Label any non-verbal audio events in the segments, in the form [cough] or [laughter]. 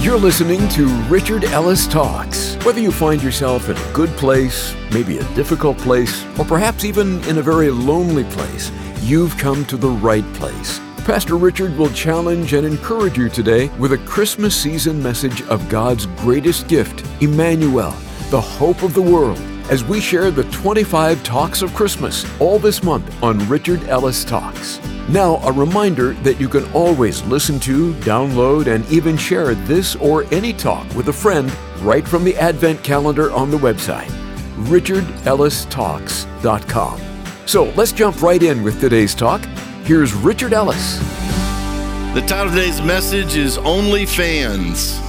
You're listening to Richard Ellis Talks. Whether you find yourself in a good place, maybe a difficult place, or perhaps even in a very lonely place, you've come to the right place. Pastor Richard will challenge and encourage you today with a Christmas season message of God's greatest gift, Emmanuel, the hope of the world, as we share the 25 Talks of Christmas all this month on Richard Ellis Talks. Now, a reminder that you can always listen to, download, and even share this or any talk with a friend right from the Advent calendar on the website, richardellistalks.com. So let's jump right in with today's talk. Here's Richard Ellis. The title of today's message is Only Fans.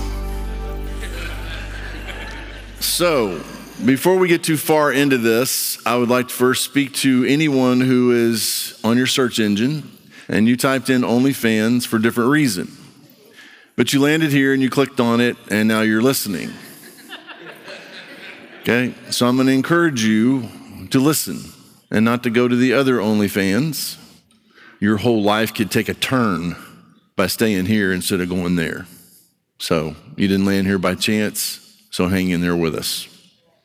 So, before we get too far into this, I would like to first speak to anyone who is on your search engine and you typed in OnlyFans for different reason. But you landed here and you clicked on it and now you're listening. [laughs] Okay, so I'm going to encourage you to listen and not to go to the other OnlyFans. Your whole life could take a turn by staying here instead of going there. So you didn't land here by chance, so hang in there with us.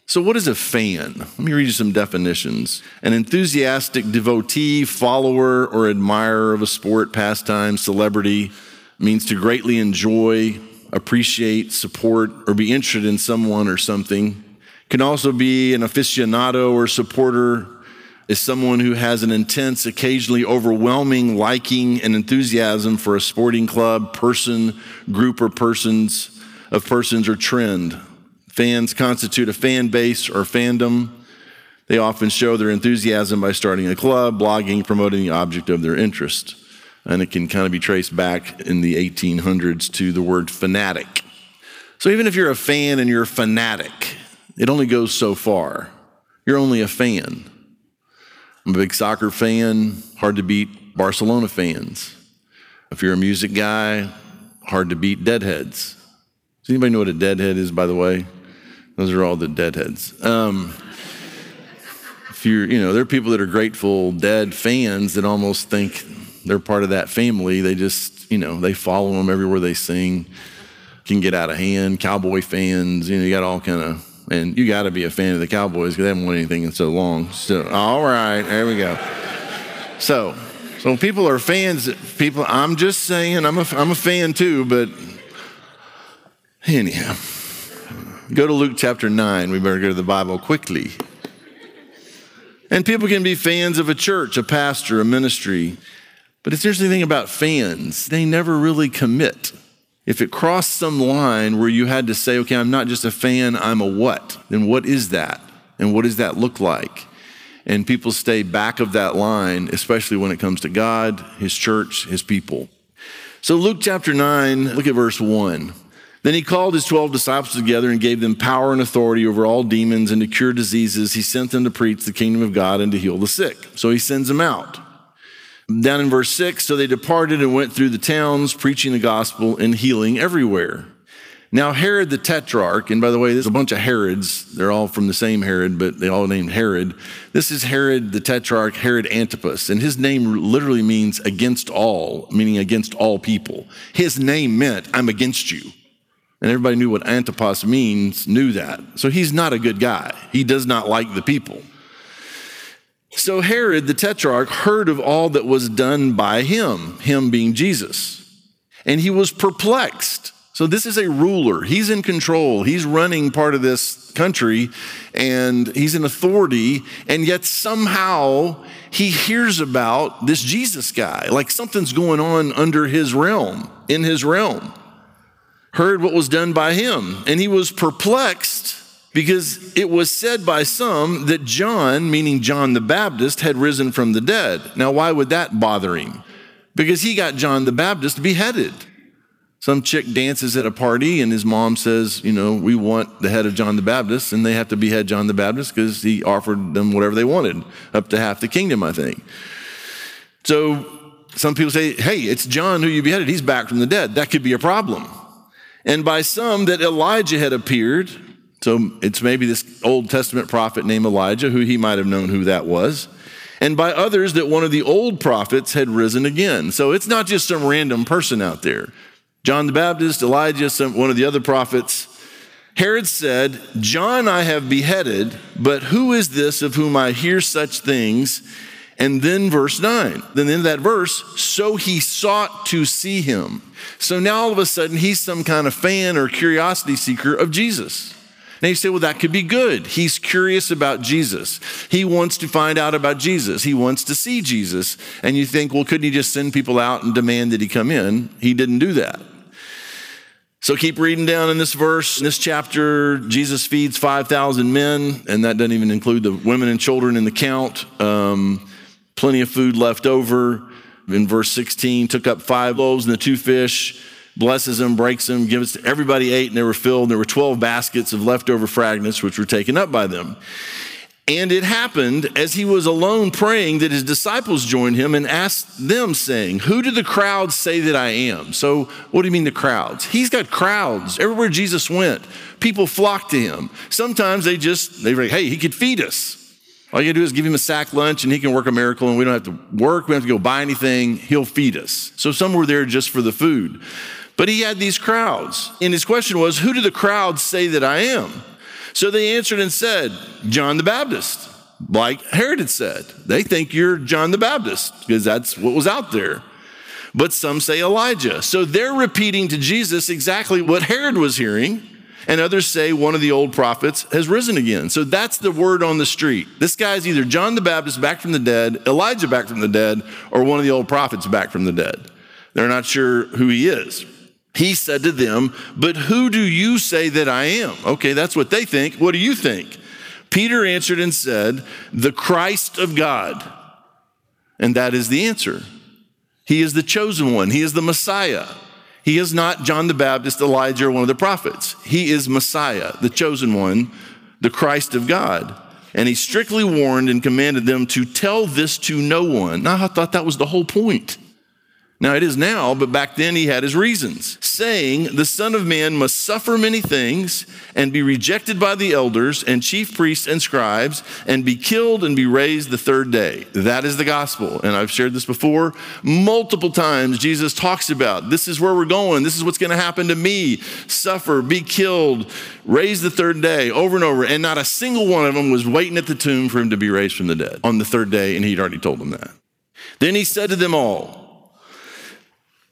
So, what is a fan? Let me read you some definitions. An enthusiastic devotee, follower, or admirer of a sport, pastime, celebrity means to greatly enjoy, appreciate, support, or be interested in someone or something. Can also be an aficionado or supporter, is someone who has an intense, occasionally overwhelming liking and enthusiasm for a sporting club, person, group, or persons of persons or trend. Fans constitute a fan base or fandom. They often show their enthusiasm by starting a club, blogging, promoting the object of their interest. And it can kind of be traced back in the 1800s to the word fanatic. So even if you're a fan and you're a fanatic, it only goes so far. You're only a fan. I'm a big soccer fan, hard to beat Barcelona fans. If you're a music guy, hard to beat deadheads. Does anybody know what a deadhead is, by the way? Those are all the deadheads. Um, if you're, you know, there are people that are Grateful Dead fans that almost think they're part of that family. They just, you know, they follow them everywhere they sing. Can get out of hand. Cowboy fans, you know, you got all kind of, and you got to be a fan of the Cowboys because they haven't won anything in so long. So, all right, there we go. So, so people are fans. People, I'm just saying, I'm a, I'm a fan too, but anyhow. Go to Luke chapter 9. We better go to the Bible quickly. And people can be fans of a church, a pastor, a ministry. But if there's anything about fans, they never really commit. If it crossed some line where you had to say, okay, I'm not just a fan, I'm a what, then what is that? And what does that look like? And people stay back of that line, especially when it comes to God, His church, His people. So, Luke chapter 9, look at verse 1. Then he called his 12 disciples together and gave them power and authority over all demons and to cure diseases. He sent them to preach the kingdom of God and to heal the sick. So he sends them out. Down in verse 6, so they departed and went through the towns, preaching the gospel and healing everywhere. Now, Herod the Tetrarch, and by the way, there's a bunch of Herods. They're all from the same Herod, but they all named Herod. This is Herod the Tetrarch, Herod Antipas, and his name literally means against all, meaning against all people. His name meant, I'm against you. And everybody knew what Antipas means, knew that. So he's not a good guy. He does not like the people. So Herod the Tetrarch heard of all that was done by him, him being Jesus, and he was perplexed. So this is a ruler. He's in control. He's running part of this country and he's an authority. And yet somehow he hears about this Jesus guy. Like something's going on under his realm, in his realm heard what was done by him, and he was perplexed because it was said by some that John, meaning John the Baptist, had risen from the dead. Now, why would that bother him? Because he got John the Baptist beheaded. Some chick dances at a party, and his mom says, You know, we want the head of John the Baptist, and they have to behead John the Baptist because he offered them whatever they wanted, up to half the kingdom, I think. So some people say, Hey, it's John who you beheaded. He's back from the dead. That could be a problem and by some that Elijah had appeared. So it's maybe this Old Testament prophet named Elijah, who he might have known who that was. And by others that one of the old prophets had risen again. So it's not just some random person out there. John the Baptist, Elijah, some, one of the other prophets. Herod said, John I have beheaded, but who is this of whom I hear such things? And then verse 9, then in that verse, so he sought to see him. So now all of a sudden he's some kind of fan or curiosity seeker of Jesus. Now you say, well, that could be good. He's curious about Jesus. He wants to find out about Jesus. He wants to see Jesus. And you think, well, couldn't he just send people out and demand that he come in? He didn't do that. So keep reading down in this verse. In this chapter, Jesus feeds 5,000 men, and that doesn't even include the women and children in the count. Um, plenty of food left over. In verse 16, took up five loaves and the two fish, blesses them, breaks them, gives to everybody ate, and they were filled. There were 12 baskets of leftover fragments, which were taken up by them. And it happened as he was alone praying that his disciples joined him and asked them, saying, Who do the crowds say that I am? So, what do you mean the crowds? He's got crowds. Everywhere Jesus went, people flocked to him. Sometimes they just, they were like, Hey, he could feed us. All you gotta do is give him a sack lunch and he can work a miracle and we don't have to work, we don't have to go buy anything. He'll feed us. So, some were there just for the food. But he had these crowds. And his question was, Who do the crowds say that I am? So they answered and said, John the Baptist, like Herod had said. They think you're John the Baptist because that's what was out there. But some say Elijah. So they're repeating to Jesus exactly what Herod was hearing. And others say one of the old prophets has risen again. So that's the word on the street. This guy's either John the Baptist back from the dead, Elijah back from the dead, or one of the old prophets back from the dead. They're not sure who he is. He said to them, But who do you say that I am? Okay, that's what they think. What do you think? Peter answered and said, The Christ of God. And that is the answer. He is the chosen one, He is the Messiah. He is not John the Baptist, Elijah, or one of the prophets. He is Messiah, the chosen one, the Christ of God. And he strictly warned and commanded them to tell this to no one. Now, I thought that was the whole point. Now it is now, but back then he had his reasons, saying, The Son of Man must suffer many things and be rejected by the elders and chief priests and scribes and be killed and be raised the third day. That is the gospel. And I've shared this before. Multiple times Jesus talks about this is where we're going, this is what's going to happen to me suffer, be killed, raise the third day, over and over. And not a single one of them was waiting at the tomb for him to be raised from the dead on the third day, and he'd already told them that. Then he said to them all,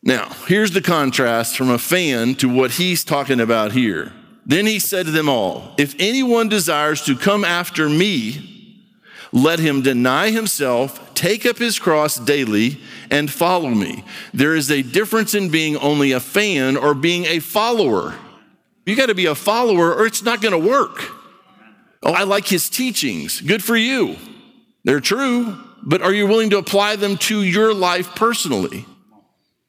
now, here's the contrast from a fan to what he's talking about here. Then he said to them all, If anyone desires to come after me, let him deny himself, take up his cross daily, and follow me. There is a difference in being only a fan or being a follower. You got to be a follower or it's not going to work. Oh, I like his teachings. Good for you. They're true, but are you willing to apply them to your life personally?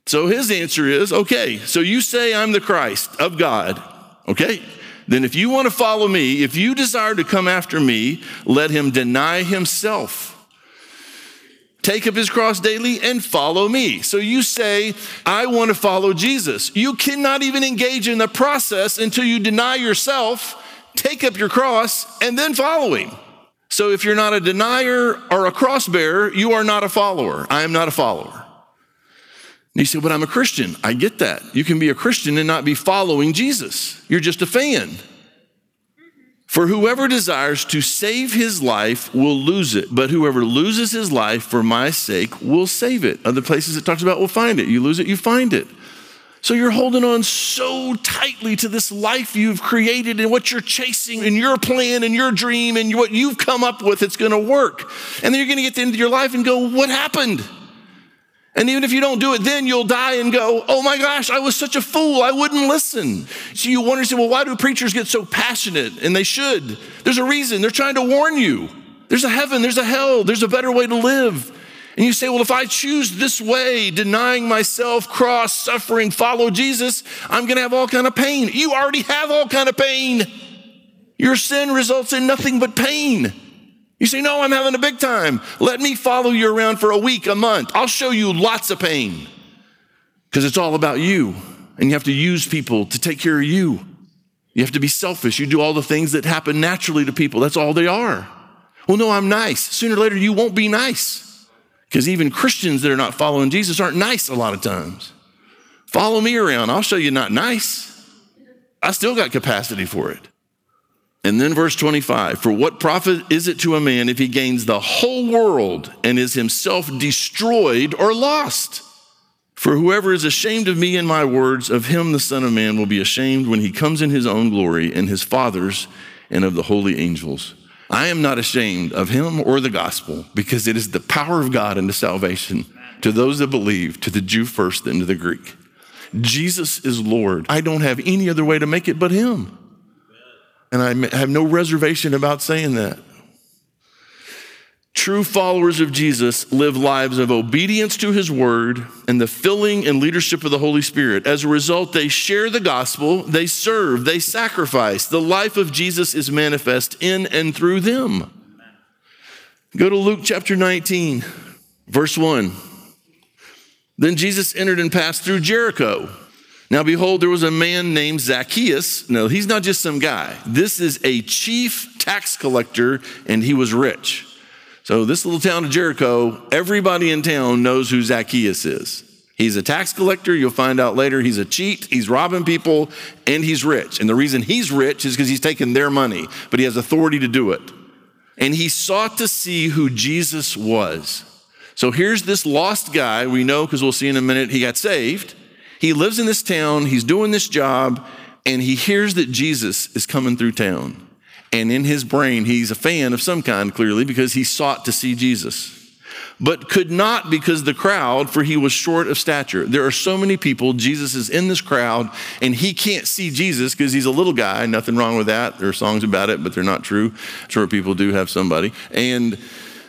So his answer is okay, so you say I'm the Christ of God, okay? Then if you want to follow me, if you desire to come after me, let him deny himself. Take up his cross daily and follow me. So you say, I want to follow Jesus. You cannot even engage in the process until you deny yourself, take up your cross, and then follow him. So if you're not a denier or a cross bearer, you are not a follower. I am not a follower. You say, but I'm a Christian. I get that. You can be a Christian and not be following Jesus. You're just a fan. For whoever desires to save his life will lose it, but whoever loses his life for my sake will save it. Other places it talks about will find it. You lose it, you find it. So you're holding on so tightly to this life you've created and what you're chasing and your plan and your dream and what you've come up with, it's gonna work. And then you're gonna get to the end of your life and go, What happened? And even if you don't do it, then you'll die and go, oh my gosh, I was such a fool. I wouldn't listen. So you wonder, well, why do preachers get so passionate? And they should. There's a reason. They're trying to warn you. There's a heaven, there's a hell, there's a better way to live. And you say, well, if I choose this way, denying myself, cross, suffering, follow Jesus, I'm going to have all kind of pain. You already have all kind of pain. Your sin results in nothing but pain. You say, No, I'm having a big time. Let me follow you around for a week, a month. I'll show you lots of pain because it's all about you. And you have to use people to take care of you. You have to be selfish. You do all the things that happen naturally to people. That's all they are. Well, no, I'm nice. Sooner or later, you won't be nice because even Christians that are not following Jesus aren't nice a lot of times. Follow me around. I'll show you not nice. I still got capacity for it. And then verse 25 For what profit is it to a man if he gains the whole world and is himself destroyed or lost? For whoever is ashamed of me and my words, of him the Son of Man will be ashamed when he comes in his own glory and his Father's and of the holy angels. I am not ashamed of him or the gospel because it is the power of God unto salvation to those that believe, to the Jew first, then to the Greek. Jesus is Lord. I don't have any other way to make it but him. And I have no reservation about saying that. True followers of Jesus live lives of obedience to his word and the filling and leadership of the Holy Spirit. As a result, they share the gospel, they serve, they sacrifice. The life of Jesus is manifest in and through them. Go to Luke chapter 19, verse 1. Then Jesus entered and passed through Jericho. Now, behold, there was a man named Zacchaeus. No, he's not just some guy. This is a chief tax collector, and he was rich. So, this little town of Jericho, everybody in town knows who Zacchaeus is. He's a tax collector. You'll find out later he's a cheat. He's robbing people and he's rich. And the reason he's rich is because he's taking their money, but he has authority to do it. And he sought to see who Jesus was. So here's this lost guy. We know because we'll see in a minute he got saved. He lives in this town, he's doing this job, and he hears that Jesus is coming through town. And in his brain, he's a fan of some kind, clearly, because he sought to see Jesus. But could not because the crowd, for he was short of stature. There are so many people. Jesus is in this crowd, and he can't see Jesus because he's a little guy. Nothing wrong with that. There are songs about it, but they're not true. Sure people do have somebody. And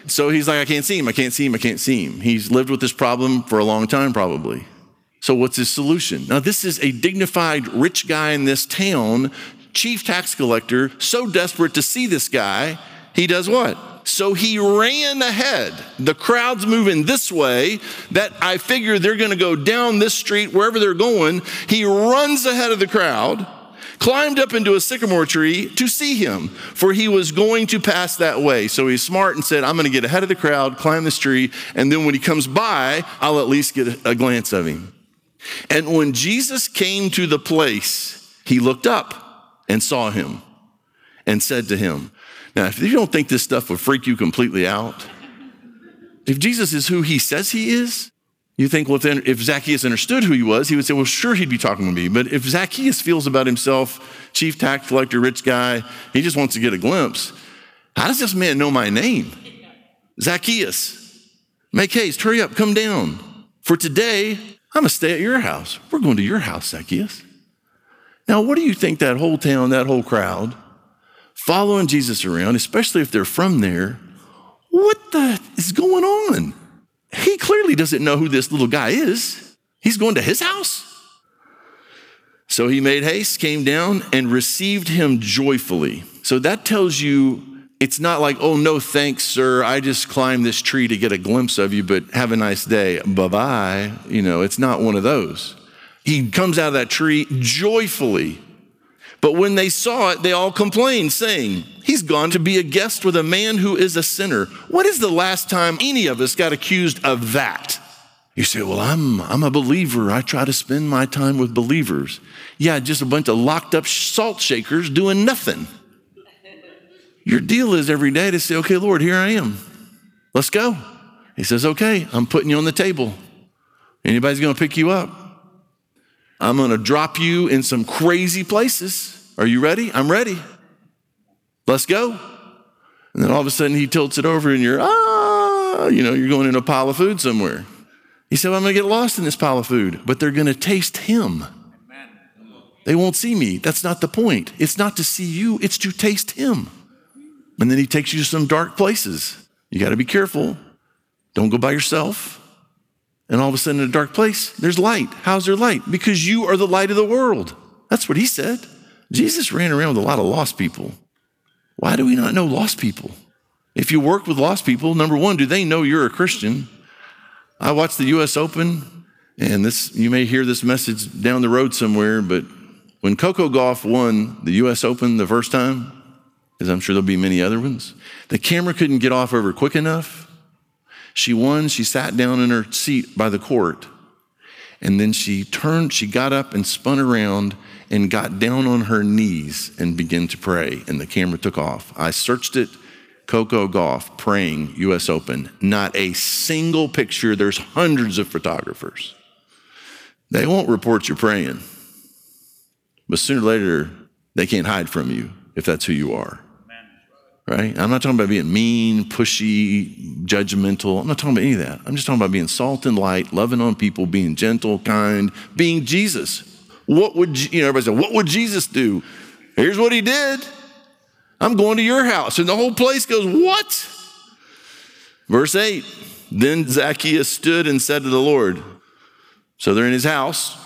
so he's like, I can't see him, I can't see him, I can't see him. He's lived with this problem for a long time, probably. So, what's his solution? Now, this is a dignified rich guy in this town chief tax collector, so desperate to see this guy, he does what? So he ran ahead. The crowd's moving this way, that I figure they're going to go down this street, wherever they're going. He runs ahead of the crowd, climbed up into a sycamore tree to see him, for he was going to pass that way. So he's smart and said, I'm going to get ahead of the crowd, climb this tree, and then when he comes by, I'll at least get a glance of him. And when Jesus came to the place, he looked up and saw him and said to him, Now, if you don't think this stuff would freak you completely out, if Jesus is who he says he is, you think, well, then if Zacchaeus understood who he was, he would say, well, sure, he'd be talking to me. But if Zacchaeus feels about himself, chief tax collector, rich guy, he just wants to get a glimpse. How does this man know my name? Zacchaeus, make haste, hurry up, come down. For today, I'm going to stay at your house. We're going to your house, Zacchaeus. Now, what do you think that whole town, that whole crowd, following Jesus around, especially if they're from there, what the is going on? He clearly doesn't know who this little guy is. He's going to his house. So he made haste, came down, and received him joyfully. So that tells you it's not like, oh, no thanks, sir. I just climbed this tree to get a glimpse of you, but have a nice day. Bye bye. You know, it's not one of those. He comes out of that tree joyfully. But when they saw it, they all complained, saying, He's gone to be a guest with a man who is a sinner. What is the last time any of us got accused of that? You say, Well, I'm, I'm a believer. I try to spend my time with believers. Yeah, just a bunch of locked up salt shakers doing nothing. Your deal is every day to say, Okay, Lord, here I am. Let's go. He says, Okay, I'm putting you on the table. Anybody's going to pick you up? I'm going to drop you in some crazy places. Are you ready? I'm ready. Let's go. And then all of a sudden he tilts it over and you're, ah, you know, you're going in a pile of food somewhere. He said, well, I'm going to get lost in this pile of food, but they're going to taste him. They won't see me. That's not the point. It's not to see you, it's to taste him. And then he takes you to some dark places. You got to be careful. Don't go by yourself. And all of a sudden, in a dark place, there's light. How's there light? Because you are the light of the world. That's what he said. Jesus ran around with a lot of lost people. Why do we not know lost people? If you work with lost people, number one, do they know you're a Christian? I watched the US Open, and this you may hear this message down the road somewhere, but when Coco Gauff won the US Open the first time, I'm sure there'll be many other ones, the camera couldn't get off of her quick enough she won, she sat down in her seat by the court. And then she turned, she got up and spun around and got down on her knees and began to pray. And the camera took off. I searched it, Coco Gauff praying US Open. Not a single picture. There's hundreds of photographers. They won't report you praying. But sooner or later, they can't hide from you if that's who you are. Right? I'm not talking about being mean, pushy, judgmental. I'm not talking about any of that. I'm just talking about being salt and light, loving on people, being gentle, kind, being Jesus. What would, you know, everybody say, what would Jesus do? Here's what he did. I'm going to your house. And the whole place goes, what? Verse 8 Then Zacchaeus stood and said to the Lord, So they're in his house.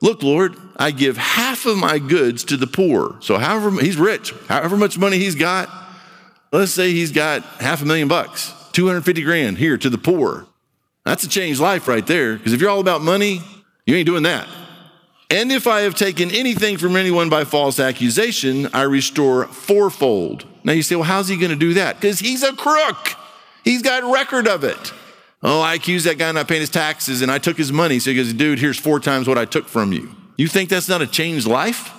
Look, Lord, I give half of my goods to the poor. So, however, he's rich, however much money he's got, let's say he's got half a million bucks, 250 grand here to the poor. That's a changed life right there. Because if you're all about money, you ain't doing that. And if I have taken anything from anyone by false accusation, I restore fourfold. Now you say, well, how's he going to do that? Because he's a crook. He's got record of it. Oh, I accused that guy not paying his taxes and I took his money. So he goes, dude, here's four times what I took from you. You think that's not a changed life?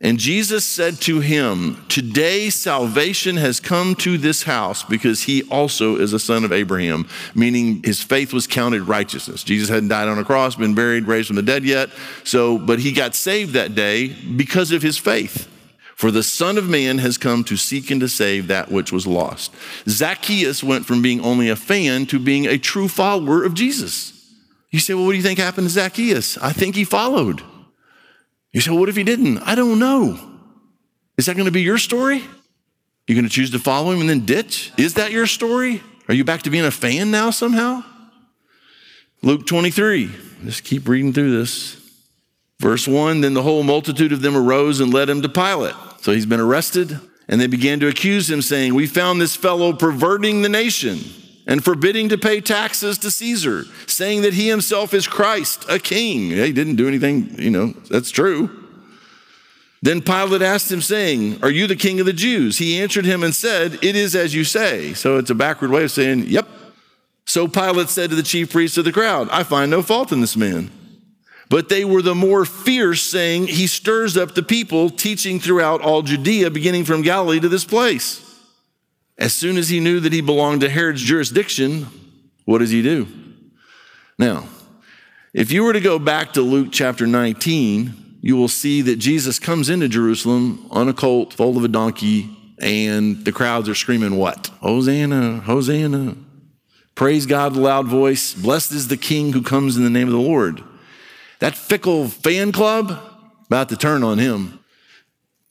And Jesus said to him, Today salvation has come to this house because he also is a son of Abraham, meaning his faith was counted righteousness. Jesus hadn't died on a cross, been buried, raised from the dead yet. So, but he got saved that day because of his faith. For the Son of Man has come to seek and to save that which was lost. Zacchaeus went from being only a fan to being a true follower of Jesus. You say, well, what do you think happened to Zacchaeus? I think he followed. You say, well, what if he didn't? I don't know. Is that going to be your story? You're going to choose to follow him and then ditch? Is that your story? Are you back to being a fan now somehow? Luke 23. Just keep reading through this. Verse 1 Then the whole multitude of them arose and led him to Pilate. So he's been arrested, and they began to accuse him, saying, We found this fellow perverting the nation and forbidding to pay taxes to Caesar, saying that he himself is Christ, a king. He didn't do anything, you know, that's true. Then Pilate asked him, saying, Are you the king of the Jews? He answered him and said, It is as you say. So it's a backward way of saying, Yep. So Pilate said to the chief priests of the crowd, I find no fault in this man. But they were the more fierce, saying, He stirs up the people, teaching throughout all Judea, beginning from Galilee to this place. As soon as he knew that he belonged to Herod's jurisdiction, what does he do? Now, if you were to go back to Luke chapter 19, you will see that Jesus comes into Jerusalem on a colt, foal of a donkey, and the crowds are screaming, What? Hosanna, Hosanna. Praise God, with a loud voice. Blessed is the King who comes in the name of the Lord. That fickle fan club, about to turn on him.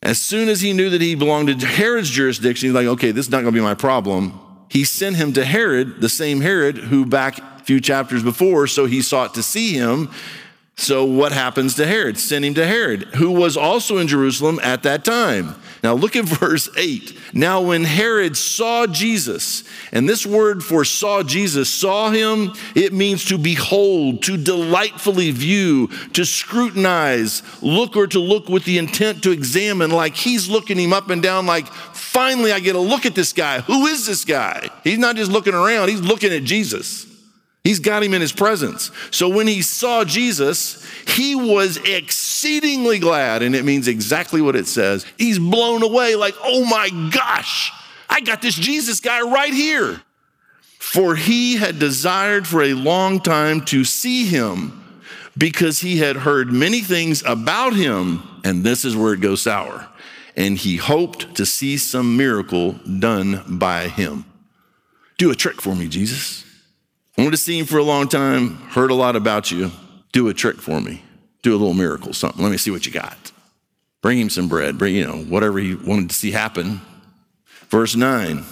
As soon as he knew that he belonged to Herod's jurisdiction, he's like, okay, this is not going to be my problem. He sent him to Herod, the same Herod who back a few chapters before, so he sought to see him. So what happens to Herod? Send him to Herod, who was also in Jerusalem at that time. Now look at [laughs] verse 8. Now when Herod saw Jesus, and this word for saw Jesus, saw him, it means to behold, to delightfully view, to scrutinize, look or to look with the intent to examine, like he's looking him up and down, like, finally I get a look at this guy. Who is this guy? He's not just looking around, he's looking at Jesus. He's got him in his presence. So when he saw Jesus, he was exceedingly glad, and it means exactly what it says. He's blown away, like, oh my gosh, I got this Jesus guy right here. For he had desired for a long time to see him because he had heard many things about him, and this is where it goes sour. And he hoped to see some miracle done by him. Do a trick for me, Jesus. I wanted to see him for a long time, heard a lot about you. Do a trick for me. Do a little miracle, something. Let me see what you got. Bring him some bread, bring, you know, whatever he wanted to see happen. Verse 9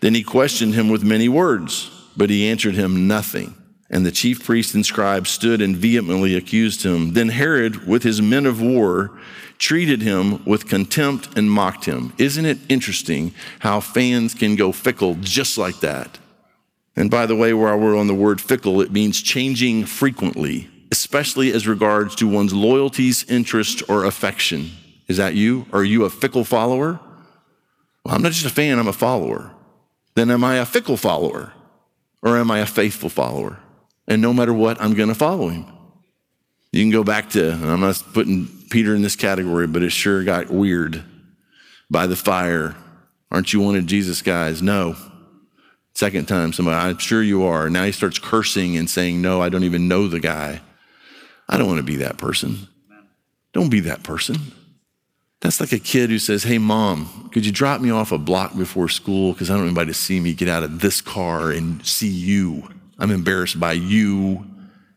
Then he questioned him with many words, but he answered him nothing. And the chief priests and scribes stood and vehemently accused him. Then Herod, with his men of war, treated him with contempt and mocked him. Isn't it interesting how fans can go fickle just like that? And by the way, while we're on the word fickle, it means changing frequently, especially as regards to one's loyalties, interest, or affection. Is that you? Are you a fickle follower? Well, I'm not just a fan, I'm a follower. Then am I a fickle follower? Or am I a faithful follower? And no matter what, I'm going to follow him. You can go back to, I'm not putting Peter in this category, but it sure got weird by the fire. Aren't you wanted Jesus, guys? No. Second time, somebody, I'm sure you are. Now he starts cursing and saying, No, I don't even know the guy. I don't want to be that person. Don't be that person. That's like a kid who says, Hey, mom, could you drop me off a block before school? Because I don't want anybody to see me get out of this car and see you. I'm embarrassed by you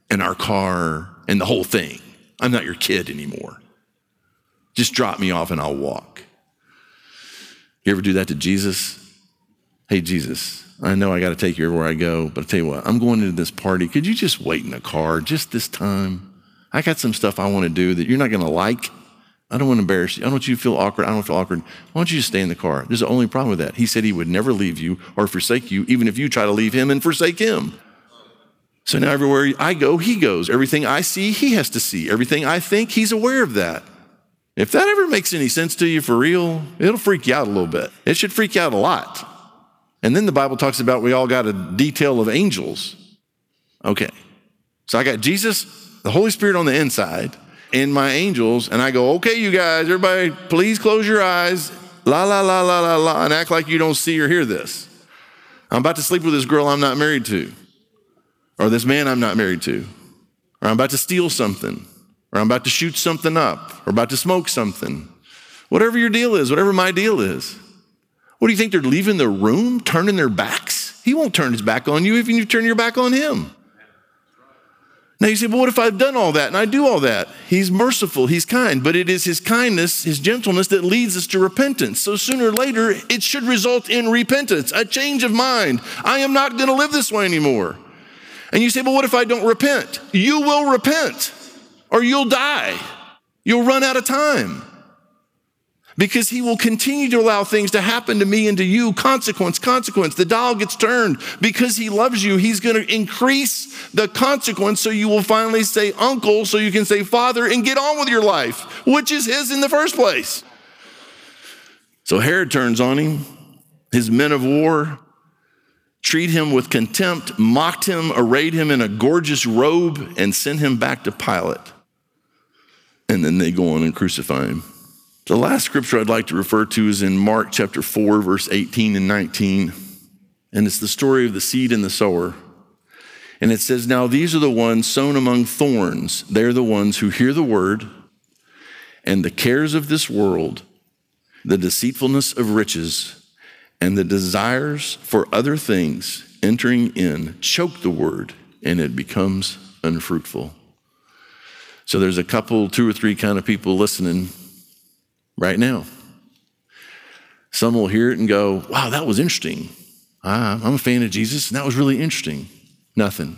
and our car and the whole thing. I'm not your kid anymore. Just drop me off and I'll walk. You ever do that to Jesus? Hey, Jesus, I know I got to take you everywhere I go, but I tell you what, I'm going into this party. Could you just wait in the car just this time? I got some stuff I want to do that you're not going to like. I don't want to embarrass you. I don't want you to feel awkward. I don't feel awkward. Why don't you just stay in the car? There's the only problem with that. He said he would never leave you or forsake you, even if you try to leave him and forsake him. So now everywhere I go, he goes. Everything I see, he has to see. Everything I think, he's aware of that. If that ever makes any sense to you for real, it'll freak you out a little bit. It should freak you out a lot. And then the Bible talks about we all got a detail of angels. Okay. So I got Jesus, the Holy Spirit on the inside, and my angels, and I go, okay, you guys, everybody, please close your eyes, la, la, la, la, la, la, and act like you don't see or hear this. I'm about to sleep with this girl I'm not married to, or this man I'm not married to, or I'm about to steal something, or I'm about to shoot something up, or about to smoke something. Whatever your deal is, whatever my deal is. What do you think? They're leaving the room, turning their backs? He won't turn his back on you if you turn your back on him. Now you say, but what if I've done all that and I do all that? He's merciful, he's kind, but it is his kindness, his gentleness that leads us to repentance. So sooner or later, it should result in repentance, a change of mind. I am not going to live this way anymore. And you say, but what if I don't repent? You will repent or you'll die. You'll run out of time because he will continue to allow things to happen to me and to you. Consequence, consequence. The dial gets turned because he loves you. He's going to increase the consequence so you will finally say uncle, so you can say father and get on with your life, which is his in the first place. So Herod turns on him. His men of war treat him with contempt, mocked him, arrayed him in a gorgeous robe, and sent him back to Pilate. And then they go on and crucify him. The last scripture I'd like to refer to is in Mark chapter 4, verse 18 and 19. And it's the story of the seed and the sower. And it says, Now these are the ones sown among thorns. They're the ones who hear the word, and the cares of this world, the deceitfulness of riches, and the desires for other things entering in choke the word, and it becomes unfruitful. So there's a couple, two or three kind of people listening right now. Some will hear it and go, wow, that was interesting. I'm a fan of Jesus, and that was really interesting. Nothing.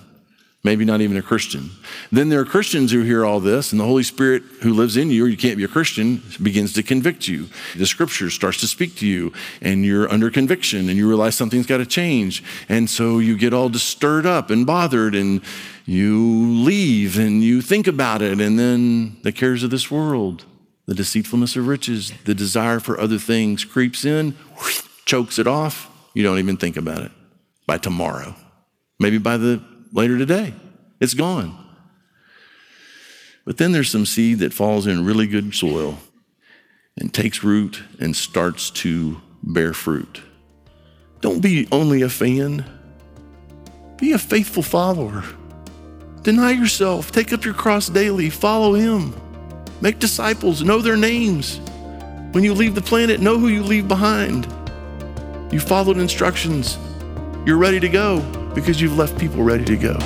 Maybe not even a Christian. Then there are Christians who hear all this, and the Holy Spirit who lives in you, or you can't be a Christian, begins to convict you. The scripture starts to speak to you, and you're under conviction, and you realize something's got to change. And so you get all stirred up and bothered, and you leave, and you think about it, and then the cares of this world the deceitfulness of riches, the desire for other things creeps in, chokes it off. You don't even think about it. By tomorrow, maybe by the later today, it's gone. But then there's some seed that falls in really good soil and takes root and starts to bear fruit. Don't be only a fan, be a faithful follower. Deny yourself, take up your cross daily, follow Him. Make disciples, know their names. When you leave the planet, know who you leave behind. You followed instructions. You're ready to go because you've left people ready to go.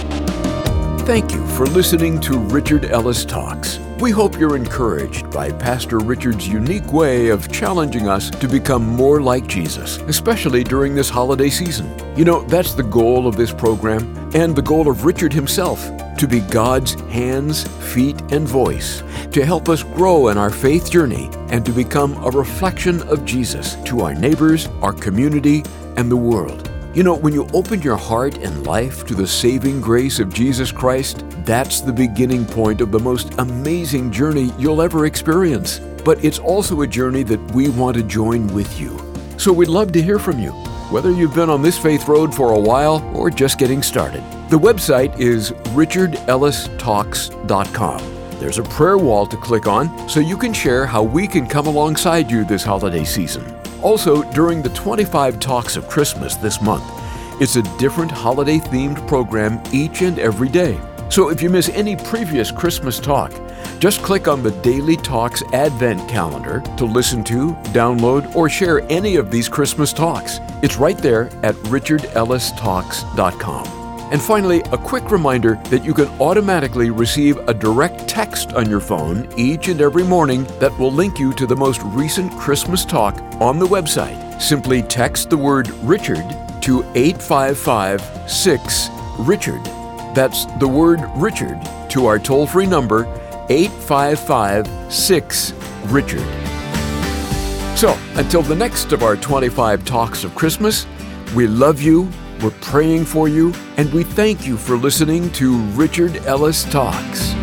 Thank you for listening to Richard Ellis Talks. We hope you're encouraged by Pastor Richard's unique way of challenging us to become more like Jesus, especially during this holiday season. You know, that's the goal of this program and the goal of Richard himself to be God's hands, feet, and voice to help us grow in our faith journey and to become a reflection of Jesus to our neighbors, our community, and the world. You know, when you open your heart and life to the saving grace of Jesus Christ, that's the beginning point of the most amazing journey you'll ever experience. But it's also a journey that we want to join with you. So we'd love to hear from you, whether you've been on this faith road for a while or just getting started. The website is richardellistalks.com. There's a prayer wall to click on so you can share how we can come alongside you this holiday season. Also, during the 25 Talks of Christmas this month, it's a different holiday themed program each and every day. So if you miss any previous Christmas talk, just click on the Daily Talks Advent calendar to listen to, download, or share any of these Christmas talks. It's right there at richardellistalks.com. And finally, a quick reminder that you can automatically receive a direct text on your phone each and every morning that will link you to the most recent Christmas talk on the website. Simply text the word Richard to 855 6 Richard. That's the word Richard to our toll free number 855 6 Richard. So, until the next of our 25 Talks of Christmas, we love you we're praying for you, and we thank you for listening to Richard Ellis Talks.